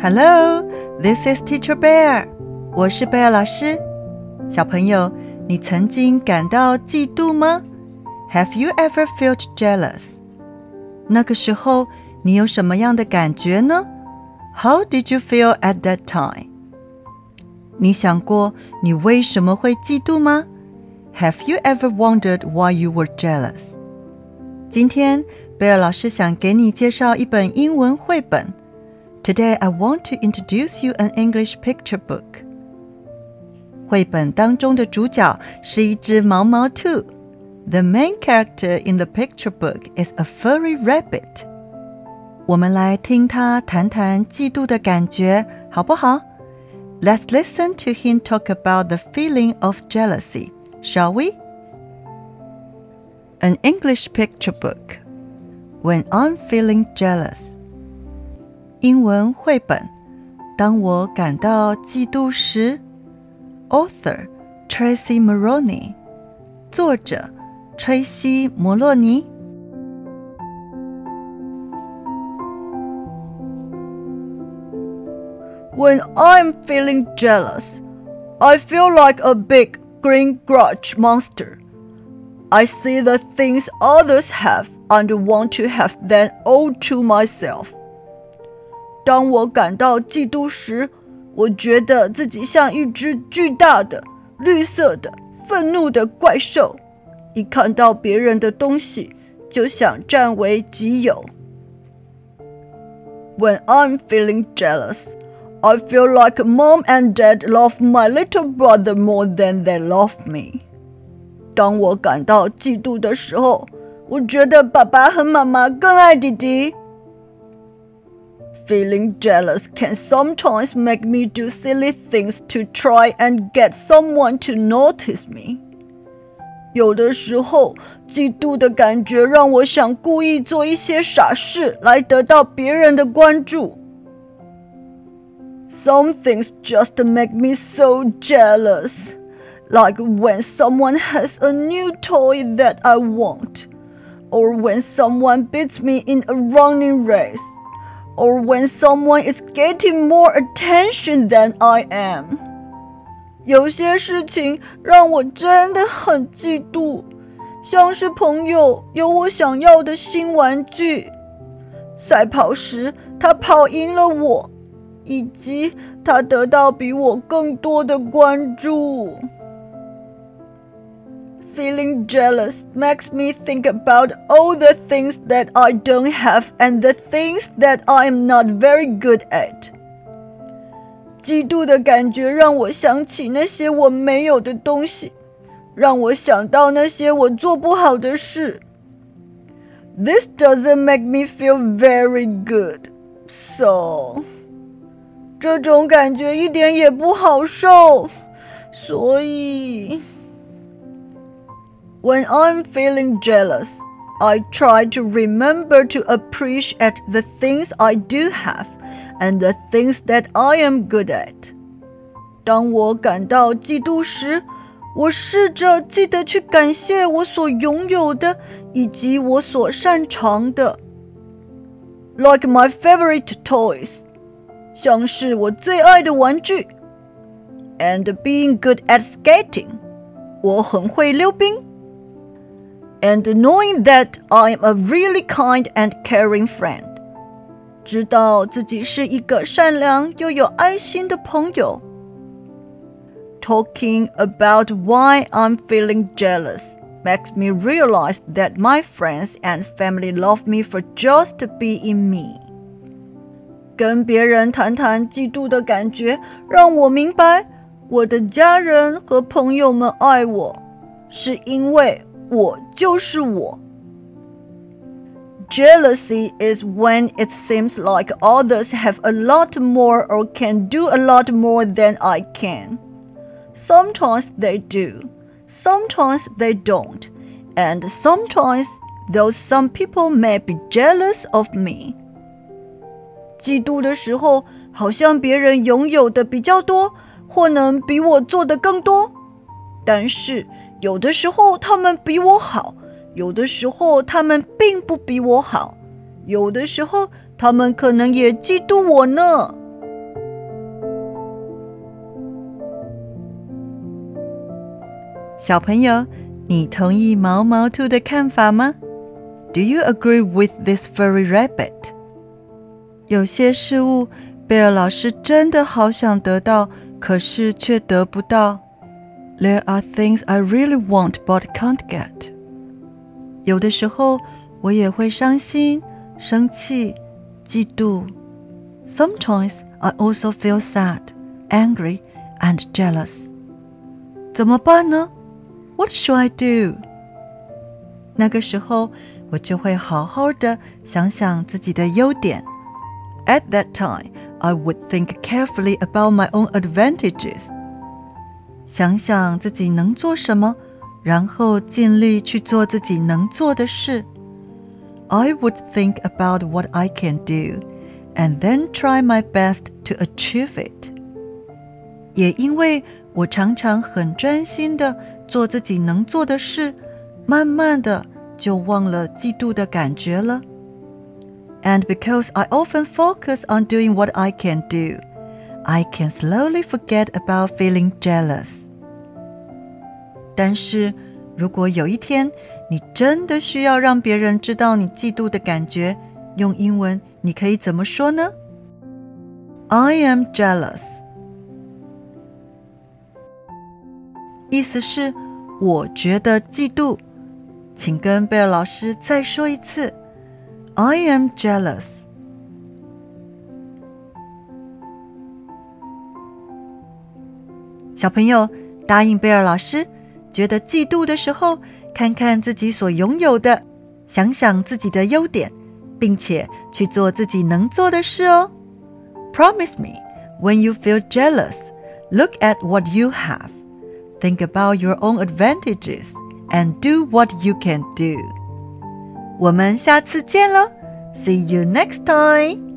Hello, this is Teacher Bear. 我是贝尔老师。小朋友，你曾经感到嫉妒吗？Have you ever felt jealous? 那个时候你有什么样的感觉呢？How did you feel at that time? 你想过你为什么会嫉妒吗？Have you ever wondered why you were jealous? 今天贝尔老师想给你介绍一本英文绘本。 Today I want to introduce you an English picture book. 绘本当中的主角是一只毛毛兔。The main character in the picture book is a furry rabbit. 我们来听他谈谈嫉妒的感觉，好不好？Let's listen to him talk about the feeling of jealousy, shall we? An English picture book. When I'm feeling jealous. 英文绘本。当我感到嫉妒时，Author Tracy Moroney，作者崔西·摩洛尼。When I'm feeling jealous, I feel like a big green grudge monster. I see the things others have and want to have them all to myself. 当我感到嫉妒时，我觉得自己像一只巨大的、绿色的、愤怒的怪兽，一看到别人的东西就想占为己有。When I'm feeling jealous, I feel like mom and dad love my little brother more than they love me. 当我感到嫉妒的时候，我觉得爸爸和妈妈更爱弟弟。Feeling jealous can sometimes make me do silly things to try and get someone to notice me. 有的时候，嫉妒的感觉让我想故意做一些傻事来得到别人的关注。Some things just make me so jealous, like when someone has a new toy that I want, or when someone beats me in a running race Or when someone is getting more attention than I am。有些事情让我真的很嫉妒，像是朋友有我想要的新玩具，赛跑时他跑赢了我，以及他得到比我更多的关注。Feeling jealous makes me think about all the things that I don't have and the things that I am not very good at. 嫉妒的感觉让我想起那些我没有的东西，让我想到那些我做不好的事。This doesn't make me feel very good, so 这种感觉一点也不好受，所以。 when I'm feeling jealous, I try to remember to appreciate the things I do have and the things that I am good at. 当我感到嫉妒时，我试着记得去感谢我所拥有的以及我所擅长的。Like my favorite toys，像是我最爱的玩具。And being good at skating，我很会溜冰。 and knowing that I am a really kind and caring friend. 知道自己是一个善良又有爱心的朋友。Talking about why I'm feeling jealous makes me realize that my friends and family love me for just being me. 跟别人谈谈嫉妒的感觉，让我明白我的家人和朋友们爱我，是因为 我就是我。Jealousy is when it seems like others have a lot more or can do a lot more than I can. Sometimes they do, sometimes they don't, and sometimes those some people may be jealous of me. 嫉妒的时候，好像别人拥有的比较多，或能比我做的更多，但是 有的时候他们比我好，有的时候他们并不比我好，有的时候他们可能也嫉妒我呢。小朋友，你同意毛毛兔的看法吗？Do you agree with this furry rabbit？有些事物，贝尔老师真的好想得到，可是却得不到。There are things I really want but can't get。有的时候，我也会伤心、生气、嫉妒。Sometimes I also feel sad, angry, and jealous。怎么办呢？what should I do？那个时候，我就会好好的想想自己的优点。At that time, I would think carefully about my own advantages。 想想自己能做什么，然后尽力去做自己能做的事。I would think about what I can do, and then try my best to achieve it。也因为我常常很专心的做自己能做的事，慢慢的就忘了嫉妒的感觉了。And because I often focus on doing what I can do, I can slowly forget about feeling jealous. 但是，如果有一天你真的需要让别人知道你嫉妒的感觉，用英文你可以怎么说呢？I am jealous. 意思是，我觉得嫉妒。请跟贝尔老师再说一次：I am jealous。小朋友，答应贝尔老师，觉得嫉妒的时候，看看自己所拥有的，想想自己的优点，并且去做自己能做的事哦。Promise me, when you feel jealous, look at what you have. Think about your own advantages and do what you can do. 我们下次见喽！See you next time.